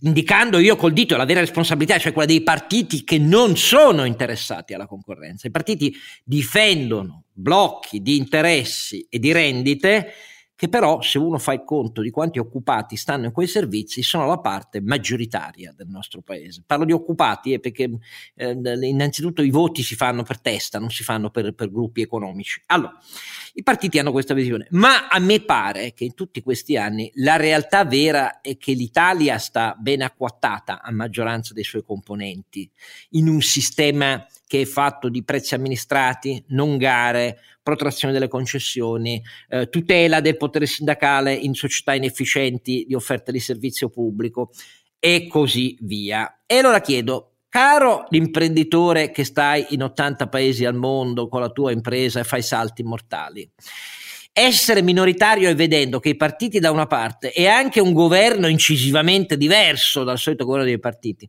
indicando io col dito la vera responsabilità, cioè quella dei partiti che non sono interessati alla concorrenza. I partiti difendono blocchi di interessi e di rendite che però se uno fa il conto di quanti occupati stanno in quei servizi sono la parte maggioritaria del nostro paese. Parlo di occupati eh, perché eh, innanzitutto i voti si fanno per testa, non si fanno per, per gruppi economici. Allora, i partiti hanno questa visione, ma a me pare che in tutti questi anni la realtà vera è che l'Italia sta ben acquattata a maggioranza dei suoi componenti in un sistema che è fatto di prezzi amministrati, non gare, protrazione delle concessioni, eh, tutela del potere sindacale in società inefficienti di offerta di servizio pubblico e così via. E allora chiedo, caro l'imprenditore che stai in 80 paesi al mondo con la tua impresa e fai salti mortali, essere minoritario e vedendo che i partiti da una parte e anche un governo incisivamente diverso dal solito governo dei partiti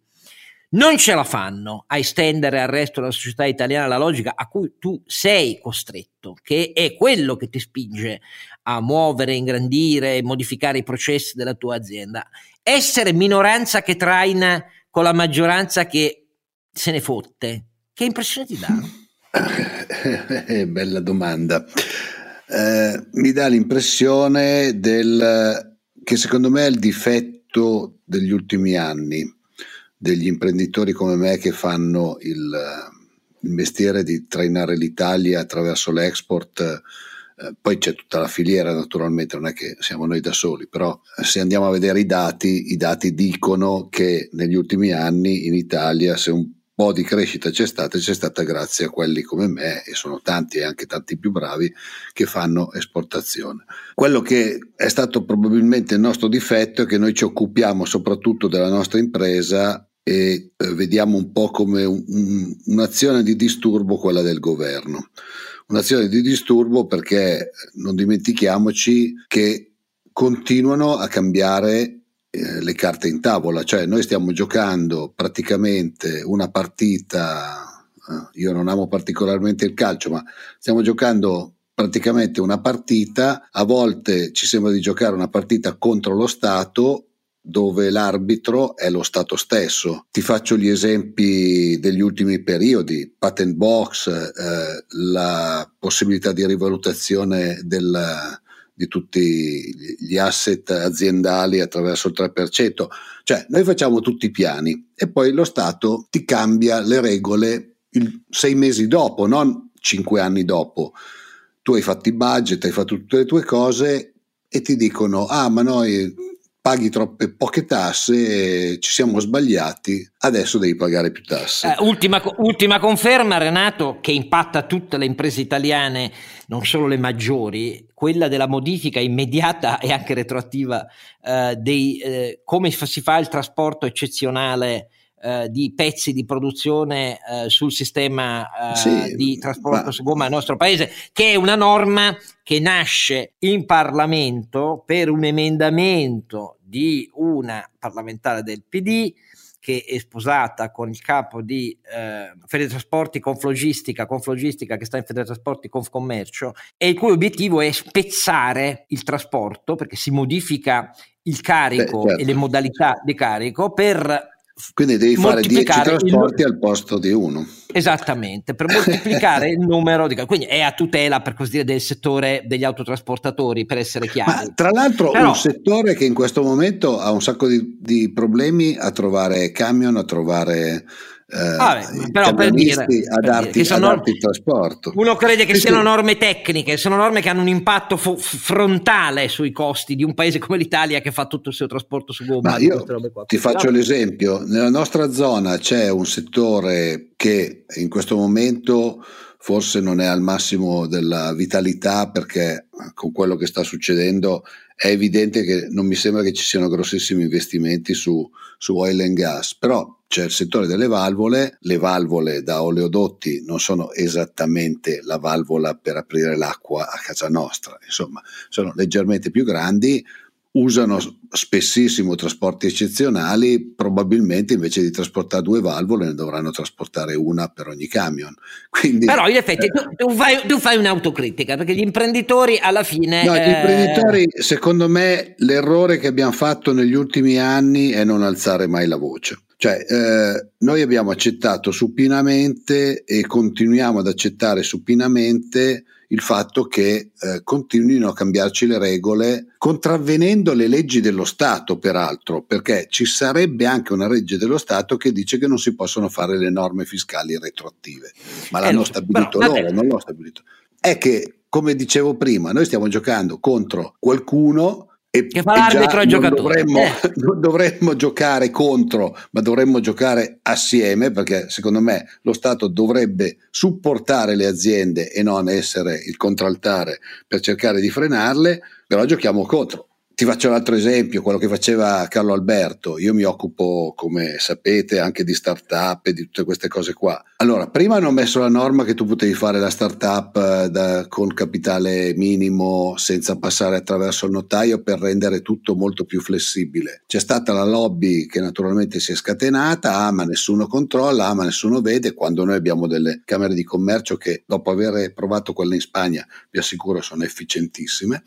non ce la fanno a estendere al resto della società italiana la logica a cui tu sei costretto, che è quello che ti spinge a muovere, ingrandire e modificare i processi della tua azienda. Essere minoranza che traina con la maggioranza che se ne fotte, che impressione ti dà? Bella domanda. Eh, mi dà l'impressione del, che secondo me è il difetto degli ultimi anni degli imprenditori come me che fanno il, il mestiere di trainare l'Italia attraverso l'export. Eh, poi c'è tutta la filiera naturalmente, non è che siamo noi da soli, però se andiamo a vedere i dati, i dati dicono che negli ultimi anni in Italia se un po' di crescita c'è stata, c'è stata grazie a quelli come me, e sono tanti e anche tanti più bravi, che fanno esportazione. Quello che è stato probabilmente il nostro difetto è che noi ci occupiamo soprattutto della nostra impresa e eh, vediamo un po' come un, un, un'azione di disturbo quella del governo. Un'azione di disturbo perché non dimentichiamoci che continuano a cambiare eh, le carte in tavola, cioè noi stiamo giocando praticamente una partita, eh, io non amo particolarmente il calcio, ma stiamo giocando praticamente una partita, a volte ci sembra di giocare una partita contro lo Stato dove l'arbitro è lo Stato stesso. Ti faccio gli esempi degli ultimi periodi, patent box, eh, la possibilità di rivalutazione del, di tutti gli asset aziendali attraverso il 3%. Cioè, noi facciamo tutti i piani e poi lo Stato ti cambia le regole il, sei mesi dopo, non cinque anni dopo. Tu hai fatto i budget, hai fatto tutte le tue cose e ti dicono, ah, ma noi paghi troppe poche tasse, ci siamo sbagliati, adesso devi pagare più tasse. Eh, ultima, ultima, conferma, Renato, che impatta tutte le imprese italiane, non solo le maggiori, quella della modifica immediata e anche retroattiva eh, dei eh, come si fa il trasporto eccezionale eh, di pezzi di produzione eh, sul sistema eh, sì, di trasporto ma... su gomma nel nostro paese, che è una norma che nasce in Parlamento per un emendamento di una parlamentare del PD che è sposata con il capo di eh, Federtrasporti Conflogistica, Conflogistica che sta in Federtrasporti Confcommercio e il cui obiettivo è spezzare il trasporto perché si modifica il carico Beh, certo. e le modalità di carico per quindi devi fare 10 trasporti il... al posto di uno. Esattamente, per moltiplicare il numero di... Quindi è a tutela, per così dire, del settore degli autotrasportatori, per essere chiari. Ma, tra l'altro Però... un settore che in questo momento ha un sacco di, di problemi a trovare camion, a trovare ah, beh, però per dire, a darti, dire, sono, darti il trasporto. Uno crede che sì, siano sì. norme tecniche, sono norme che hanno un impatto fo- frontale sui costi di un paese come l'Italia che fa tutto il suo trasporto su gomma. io ti faccio l'esempio, nella nostra zona c'è un settore che in questo momento forse non è al massimo della vitalità perché con quello che sta succedendo è evidente che non mi sembra che ci siano grossissimi investimenti su, su oil and gas, però c'è il settore delle valvole, le valvole da oleodotti non sono esattamente la valvola per aprire l'acqua a casa nostra, insomma sono leggermente più grandi, usano spessissimo trasporti eccezionali, probabilmente invece di trasportare due valvole ne dovranno trasportare una per ogni camion. Quindi, Però in effetti eh, tu, tu, fai, tu, fai, un'autocritica perché gli imprenditori alla fine... No, gli eh... imprenditori, secondo me, l'errore che abbiamo fatto negli ultimi anni è non alzare mai la voce. Cioè, eh, noi abbiamo accettato supinamente e continuiamo ad accettare supinamente il fatto che eh, continuino a cambiarci le regole, contravvenendo le leggi dello Stato, peraltro, perché ci sarebbe anche una legge dello Stato che dice che non si possono fare le norme fiscali retroattive, ma l'hanno eh, stabilito però, loro, non l'ho stabilito. È che, come dicevo prima, noi stiamo giocando contro qualcuno e, che fa l'arbitro ai giocatori. Dovremmo, eh. non dovremmo giocare contro, ma dovremmo giocare assieme perché secondo me lo Stato dovrebbe supportare le aziende e non essere il contraltare per cercare di frenarle, però giochiamo contro. Ti faccio un altro esempio, quello che faceva Carlo Alberto. Io mi occupo, come sapete, anche di start-up e di tutte queste cose qua. Allora, prima hanno messo la norma che tu potevi fare la start-up eh, da, con capitale minimo senza passare attraverso il notaio per rendere tutto molto più flessibile. C'è stata la lobby che naturalmente si è scatenata, ah ma nessuno controlla, ah ma nessuno vede, quando noi abbiamo delle camere di commercio che dopo aver provato quelle in Spagna, vi assicuro, sono efficientissime.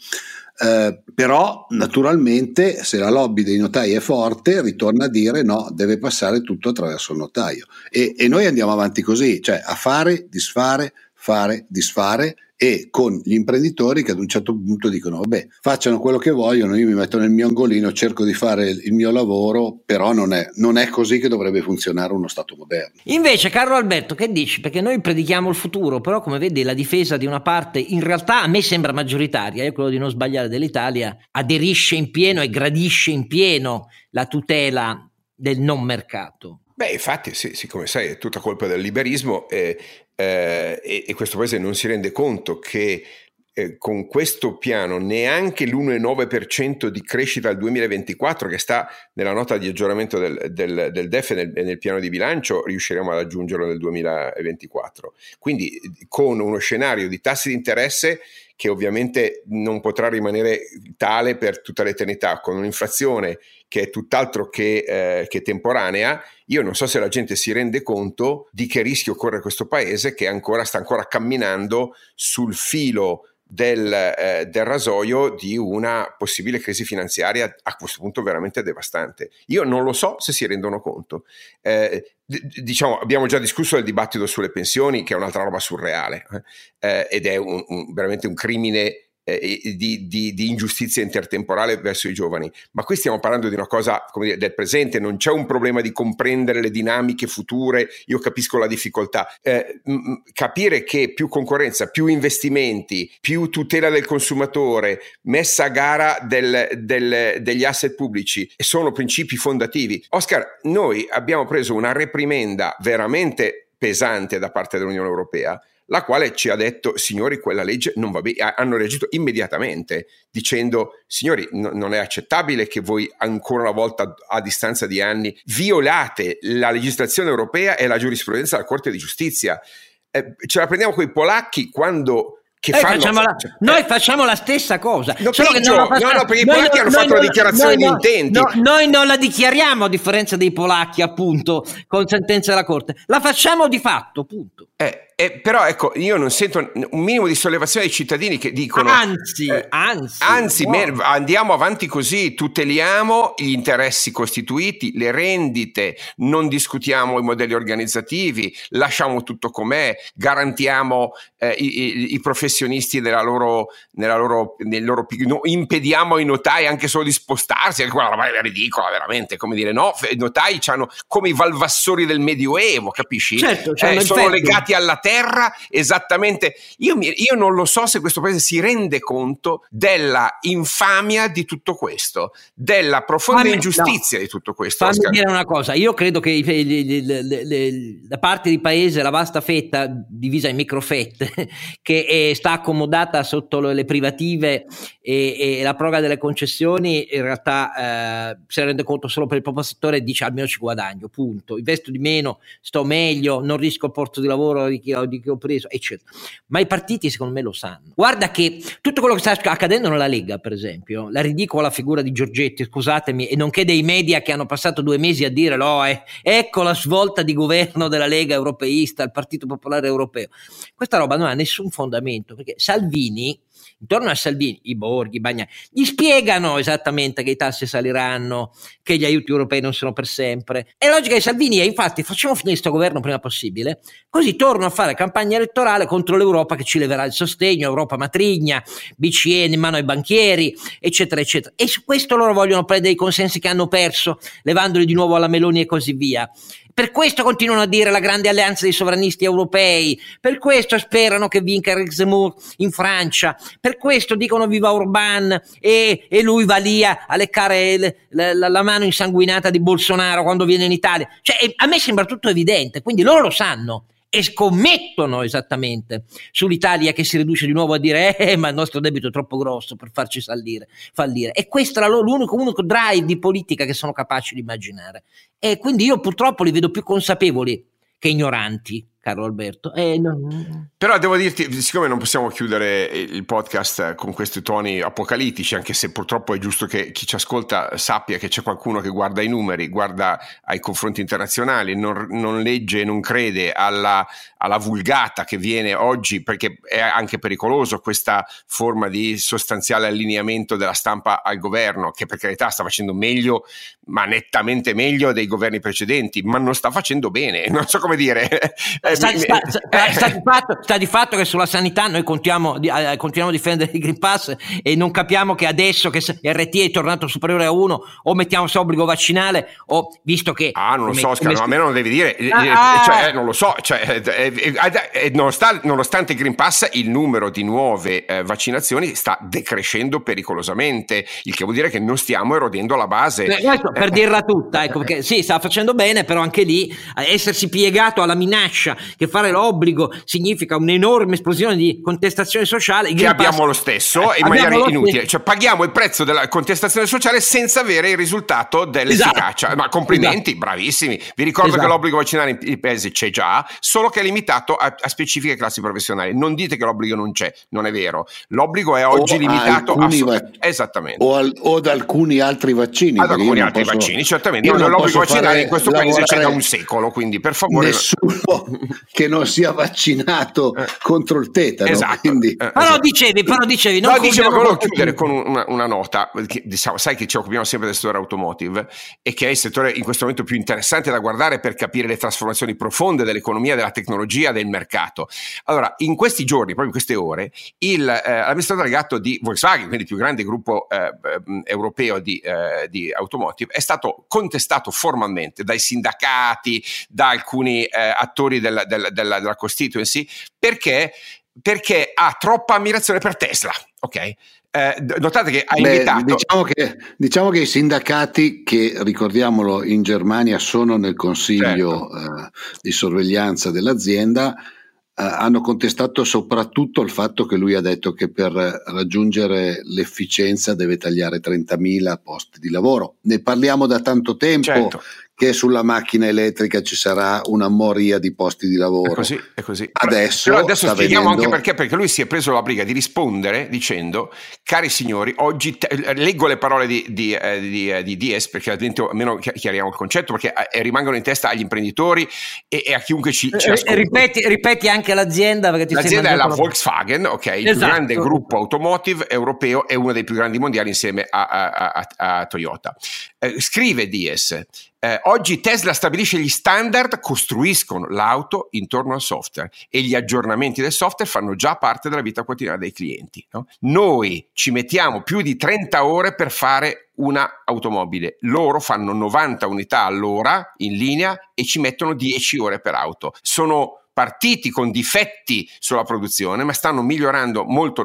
Eh, però naturalmente se la lobby dei notai è forte ritorna a dire no, deve passare tutto attraverso il notaio e, e noi andiamo avanti così, cioè a fare, disfare, fare, disfare e con gli imprenditori che ad un certo punto dicono vabbè facciano quello che vogliono, io mi metto nel mio angolino, cerco di fare il mio lavoro, però non è, non è così che dovrebbe funzionare uno Stato moderno. Invece Carlo Alberto che dici? Perché noi predichiamo il futuro, però come vedi la difesa di una parte in realtà a me sembra maggioritaria, è quello di non sbagliare dell'Italia, aderisce in pieno e gradisce in pieno la tutela del non mercato. Beh, infatti, sì, sì, come sai, è tutta colpa del liberismo eh, eh, e, e, questo paese non si rende conto che eh, con questo piano neanche l'1,9% di crescita al 2024 che sta nella nota di aggiornamento del, del, del DEF e nel, nel, piano di bilancio riusciremo ad aggiungerlo nel 2024. Quindi con uno scenario di tassi di interesse che ovviamente non potrà rimanere tale per tutta l'eternità, con un'inflazione che è tutt'altro che, eh, che, temporanea, io non so se la gente si rende conto di che rischio corre questo paese che ancora, sta ancora camminando sul filo del, eh, del, rasoio di una possibile crisi finanziaria a questo punto veramente devastante. Io non lo so se si rendono conto. Eh, d- diciamo, abbiamo già discusso del dibattito sulle pensioni, che è un'altra roba surreale, eh, ed è un, un, veramente un crimine eh, di, di, di, ingiustizia intertemporale verso i giovani, ma qui stiamo parlando di una cosa dire, del presente, non c'è un problema di comprendere le dinamiche future, io capisco la difficoltà. Eh, m- capire che più concorrenza, più investimenti, più tutela del consumatore, messa a gara del, del, degli asset pubblici sono principi fondativi. Oscar, noi abbiamo preso una reprimenda veramente pesante da parte dell'Unione Europea la quale ci ha detto, signori, quella legge non va bene, hanno reagito immediatamente dicendo, signori, no, non è accettabile che voi ancora una volta a distanza di anni violate la legislazione europea e la giurisprudenza della Corte di Giustizia. Eh, ce la prendiamo con i polacchi quando che noi, fanno, facciamo la, noi facciamo la stessa cosa. No, peggio, no, no, perché i polacchi hanno fatto la dichiarazione di intenti. noi non la dichiariamo a differenza dei polacchi, appunto, con sentenza della Corte. La facciamo di fatto, punto. Eh, eh, però ecco, io non sento un minimo di sollevazione ai cittadini che dicono... Anzi, eh, anzi, anzi wow. andiamo avanti così, tuteliamo gli interessi costituiti, le rendite, non discutiamo i modelli organizzativi, lasciamo tutto com'è, garantiamo eh, i, i, i, professionisti nella loro, nella loro, nel loro, no, impediamo ai notai anche solo di spostarsi, anche quella roba è ridicola veramente, come dire, no, i notai hanno come i valvassori del Medioevo, capisci? Certo, eh, sono legati alla terra esattamente. Io, mi, io, non lo so se questo paese si rende conto della infamia di tutto questo, della profonda fammi, ingiustizia no, di tutto questo. Fammi Oscar. dire una cosa: io credo che da parte di paese la vasta fetta divisa in microfette che è, sta accomodata sotto le privative e, e, la proroga delle concessioni in realtà eh, si rende conto solo per il proprio settore e dice almeno ci guadagno, punto. Investo di meno, sto meglio, non rischio il porto di lavoro ho, di chi ho preso, eccetera. Ma i partiti secondo me lo sanno. Guarda che tutto quello che sta accadendo nella Lega, per esempio, la ridicola figura di Giorgetti, scusatemi, e nonché dei media che hanno passato due mesi a dire no, eh, ecco la svolta di governo della Lega europeista, il Partito Popolare Europeo. Questa roba non ha nessun fondamento, perché Salvini intorno a Salvini, i Borghi, i Bagnai, gli spiegano esattamente che i tassi saliranno, che gli aiuti europei non sono per sempre. E la logica di Salvini è infatti facciamo finire questo governo prima possibile, così torno a fare campagna elettorale contro l'Europa che ci leverà il sostegno, Europa matrigna, BCE in mano ai banchieri, eccetera, eccetera. E su questo loro vogliono prendere i consensi che hanno perso, levandoli di nuovo alla Meloni e così via. Per questo continuano a dire la grande alleanza dei sovranisti europei, per questo sperano che vinca Eric Zemmour in Francia, per questo dicono viva Orban e, e lui va lì a, a leccare le, la, la, mano insanguinata di Bolsonaro quando viene in Italia. Cioè, a me sembra tutto evidente, quindi loro lo sanno e scommettono esattamente sull'Italia che si riduce di nuovo a dire eh, ma il nostro debito è troppo grosso per farci sallire, fallire. E questo è l'unico, l'unico drive di politica che sono capaci di immaginare. E quindi io purtroppo li vedo più consapevoli che ignoranti caro Alberto. Eh, no. Però devo dirti, siccome non possiamo chiudere il podcast con questi toni apocalittici, anche se purtroppo è giusto che chi ci ascolta sappia che c'è qualcuno che guarda i numeri, guarda ai confronti internazionali, non, non legge, non crede alla, alla, vulgata che viene oggi, perché è anche pericoloso questa forma di sostanziale allineamento della stampa al governo, che per carità sta facendo meglio, ma nettamente meglio dei governi precedenti, ma non sta facendo bene, non so come dire. sta, sta, sta, sta, di fatto, sta, di fatto, che sulla sanità noi contiamo, eh, continuiamo a difendere il Green Pass e non capiamo che adesso che RT è tornato superiore a 1 o mettiamo questo obbligo vaccinale o visto che... Ah, non lo so, Oscar, no, a me non lo devi dire, ah, eh, ah, cioè, non lo so, cioè, eh, nonostante, nonostante, il Green Pass il numero di nuove eh, vaccinazioni sta decrescendo pericolosamente, il che vuol dire che non stiamo erodendo la base. Questo, per dirla tutta, ecco, perché sì, sta facendo bene, però anche lì essersi piegato alla minaccia che fare l'obbligo significa un'enorme esplosione di contestazione sociale. Che abbiamo lo stesso eh, in maniera inutile, stesso. cioè paghiamo il prezzo della contestazione sociale senza avere il risultato dell'efficacia. Esatto. Ma complimenti, esatto. bravissimi. Vi ricordo esatto. che l'obbligo vaccinale in i paesi c'è già, solo che è limitato a, a, specifiche classi professionali. Non dite che l'obbligo non c'è, non è vero. L'obbligo è oggi o limitato a va- esattamente. O, al, o, ad alcuni altri vaccini. Ad alcuni altri posso, vaccini, certamente. l'obbligo vaccinale in questo paese c'è da un secolo, quindi per favore. Nessuno che non sia vaccinato eh. contro il tetano. Esatto. Quindi... Eh, però esatto. dicevi, però dicevi, non no, dicevo volevo chiudere con una, una nota, che, diciamo, sai che ci occupiamo sempre del settore automotive e che è il settore in questo momento più interessante da guardare per capire le trasformazioni profonde dell'economia, della tecnologia, del mercato. Allora, in questi giorni, proprio in queste ore, il, eh, l'amministratore delegato di Volkswagen, quindi il più grande gruppo eh, europeo di, eh, di, automotive, è stato contestato formalmente dai sindacati, da alcuni eh, attori del, del, della, della constituency, perché, perché ha troppa ammirazione per Tesla, ok? Eh, notate che ha Beh, invitato. Diciamo che, diciamo che, i sindacati, che ricordiamolo in Germania sono nel consiglio certo. eh, di sorveglianza dell'azienda, eh, hanno contestato soprattutto il fatto che lui ha detto che per raggiungere l'efficienza deve tagliare 30.000 posti di lavoro. Ne parliamo da tanto tempo. Certo che sulla macchina elettrica ci sarà una moria di posti di lavoro. È così, è così. Adesso, Però adesso spieghiamo venendo... anche perché, perché lui si è preso la briga di rispondere dicendo, cari signori, oggi te... leggo le parole di, di, eh, di, eh, di Dies perché almeno chiariamo il concetto, perché eh, rimangono in testa agli imprenditori e, e a chiunque ci, ci ascolta. Ripeti, ripeti, anche l'azienda. Perché ti l'azienda è la Volkswagen, ok, il esatto. più grande gruppo automotive europeo e uno dei più grandi mondiali insieme a, a, a, a Toyota. Eh, scrive Dies, eh, oggi Tesla stabilisce gli standard, costruiscono l'auto intorno al software e gli aggiornamenti del software fanno già parte della vita quotidiana dei clienti. No? Noi ci mettiamo più di 30 ore per fare una automobile, loro fanno 90 unità all'ora in linea e ci mettono 10 ore per auto. Sono partiti con difetti sulla produzione, ma stanno migliorando molto,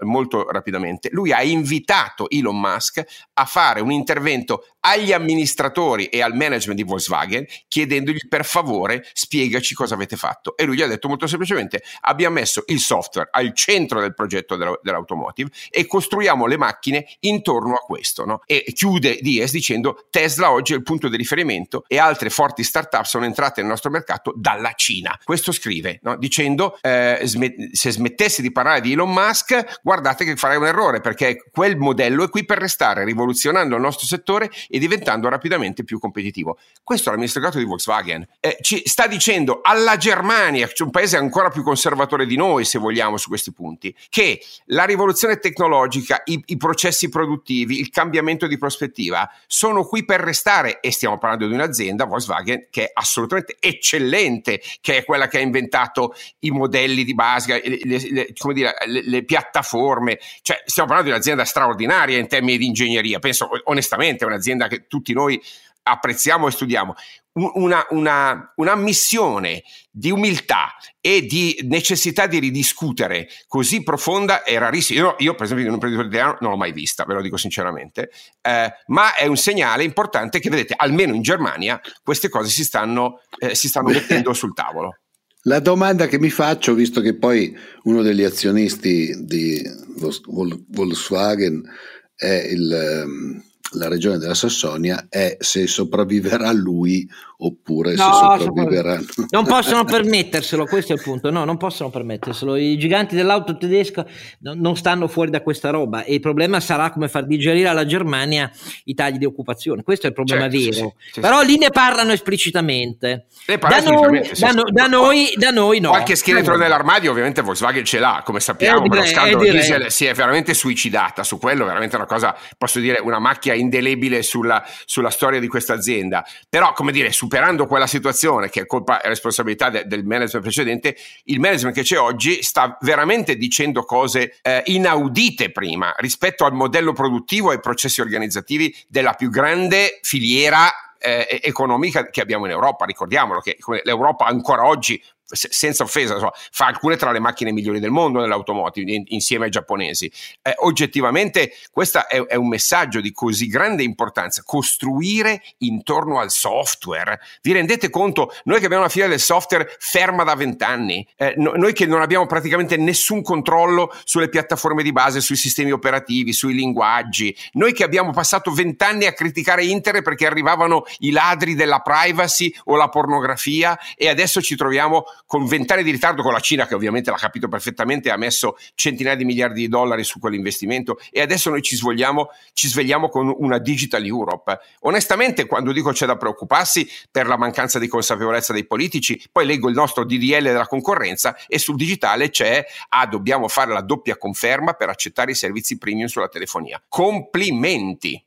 molto rapidamente. Lui ha invitato Elon Musk a fare un intervento agli amministratori e al management di Volkswagen chiedendogli per favore spiegaci cosa avete fatto. E lui gli ha detto molto semplicemente abbiamo messo il software al centro del progetto dell'automotive e costruiamo le macchine intorno a questo. No? E chiude Diaz dicendo Tesla oggi è il punto di riferimento e altre forti start-up sono entrate nel nostro mercato dalla Cina. Questo scrive, no? dicendo eh, smet- se smettessi di parlare di Elon Musk, guardate che farei un errore, perché quel modello è qui per restare, rivoluzionando il nostro settore e diventando rapidamente più competitivo. Questo è l'amministratore di Volkswagen. Eh, ci sta dicendo alla Germania, cioè un paese ancora più conservatore di noi, se vogliamo, su questi punti, che la rivoluzione tecnologica, i, i processi produttivi, il cambiamento di prospettiva sono qui per restare e stiamo parlando di un'azienda, Volkswagen, che è assolutamente eccellente, che è quella che ha inventato i modelli di base, le, le, come dire, le, le piattaforme, cioè stiamo parlando di un'azienda straordinaria in termini di ingegneria, penso onestamente è un'azienda che tutti noi apprezziamo e studiamo una, una, una, missione di umiltà e di necessità di ridiscutere così profonda è rarissima. Io, io per esempio, in un imprenditore italiano non l'ho mai vista, ve lo dico sinceramente, eh, ma è un segnale importante che vedete, almeno in Germania, queste cose si stanno, eh, si stanno mettendo sul tavolo. La domanda che mi faccio, visto che poi uno degli azionisti di Volkswagen è il, ehm, la regione della Sassonia è se sopravviverà lui oppure no, se sopravviveranno. Non possono permetterselo, questo è il punto. No, non possono permetterselo. I giganti dell'auto tedesca non stanno fuori da questa roba e il problema sarà come far digerire alla Germania i tagli di occupazione. Questo è il problema certo, vero. Sì, sì, Però sì. lì ne parlano esplicitamente. Ne da, noi, da, no, da, noi, da, noi, no. Qualche scheletro nell'armadio ovviamente Volkswagen ce l'ha, come sappiamo, eh, direi, lo scandalo eh, diesel si è veramente suicidata su quello, veramente una cosa, posso dire, una macchia indelebile sulla, sulla storia di questa azienda. Però, come dire, su superando quella situazione che è colpa e responsabilità de, del management precedente, il management che c'è oggi sta veramente dicendo cose eh, inaudite prima rispetto al modello produttivo e ai processi organizzativi della più grande filiera eh, economica che abbiamo in Europa. Ricordiamolo che l'Europa ancora oggi senza offesa, insomma, fa alcune tra le macchine migliori del mondo nell'automotive in, insieme ai giapponesi. Eh, oggettivamente questo è, è, un messaggio di così grande importanza, costruire intorno al software. Vi rendete conto? Noi che abbiamo una filiera del software ferma da vent'anni, eh, no, noi che non abbiamo praticamente nessun controllo sulle piattaforme di base, sui sistemi operativi, sui linguaggi, noi che abbiamo passato vent'anni a criticare Internet perché arrivavano i ladri della privacy o la pornografia e adesso ci troviamo con vent'anni di ritardo con la Cina che ovviamente l'ha capito perfettamente ha messo centinaia di miliardi di dollari su quell'investimento e adesso noi ci svegliamo, ci svegliamo con una Digital Europe. Onestamente quando dico c'è da preoccuparsi per la mancanza di consapevolezza dei politici, poi leggo il nostro DDL della concorrenza e sul digitale c'è ah dobbiamo fare la doppia conferma per accettare i servizi premium sulla telefonia. Complimenti!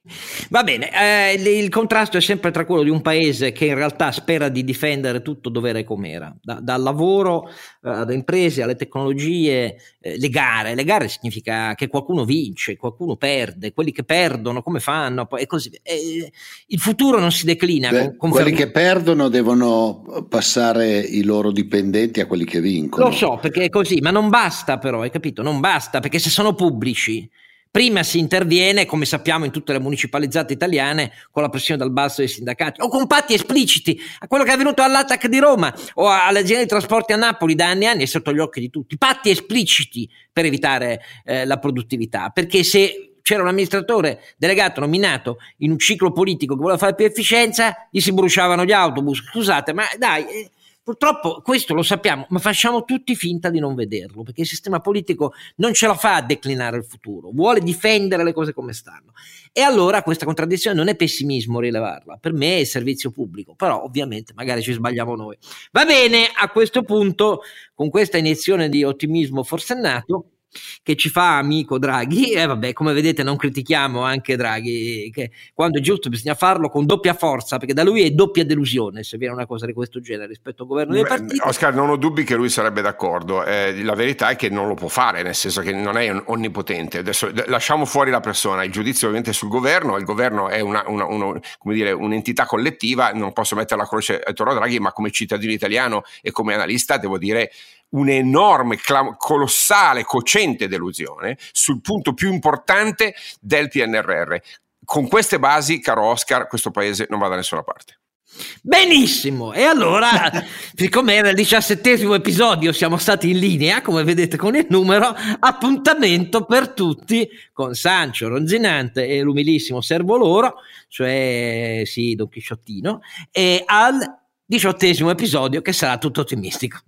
Va bene, eh, il contrasto è sempre tra quello di un paese che in realtà spera di difendere tutto dove era e com'era, da, dal lavoro eh, alle imprese, alle tecnologie, eh, le gare. Le gare significa che qualcuno vince, qualcuno perde, quelli che perdono come fanno e così via. il futuro non si declina. Beh, con, quelli che perdono devono passare i loro dipendenti a quelli che vincono. Lo so, perché è così, ma non basta però, hai capito? Non basta, perché se sono pubblici Prima si interviene, come sappiamo in tutte le municipalizzate italiane, con la pressione dal basso dei sindacati o con patti espliciti, a quello che è avvenuto all'ATAC di Roma o all'azienda di trasporti a Napoli da anni e anni è sotto gli occhi di tutti. Patti espliciti per evitare eh, la produttività, perché se c'era un amministratore delegato nominato in un ciclo politico che voleva fare più efficienza, gli si bruciavano gli autobus. Scusate, ma dai, eh, Purtroppo questo lo sappiamo, ma facciamo tutti finta di non vederlo, perché il sistema politico non ce la fa a declinare il futuro, vuole difendere le cose come stanno. E allora questa contraddizione non è pessimismo rilevarla, per me è servizio pubblico, però ovviamente magari ci sbagliamo noi. Va bene, a questo punto, con questa iniezione di ottimismo forsennato, che ci fa amico Draghi. E vabbè come vedete non critichiamo anche Draghi che quando è giusto bisogna farlo con doppia forza perché da lui è doppia delusione se viene una cosa di questo genere rispetto al governo dei partiti. Oscar non ho dubbi che lui sarebbe d'accordo. Eh, la verità è che non lo può fare nel senso che non è onnipotente. Adesso lasciamo fuori la persona il giudizio ovviamente sul governo il governo è una, una, una, dire, un'entità collettiva non posso mettere la croce attorno a Draghi ma come cittadino italiano e come analista devo dire un'enorme, colossale, cocente delusione sul punto più importante del PNRR. Con queste basi, caro Oscar, questo paese non va da nessuna parte. Benissimo, e allora, siccome era il diciassettesimo episodio, siamo stati in linea, come vedete con il numero, appuntamento per tutti con Sancio Ronzinante e l'umilissimo servo loro, cioè sì, Don Chisciottino, e al diciottesimo episodio che sarà tutto ottimistico.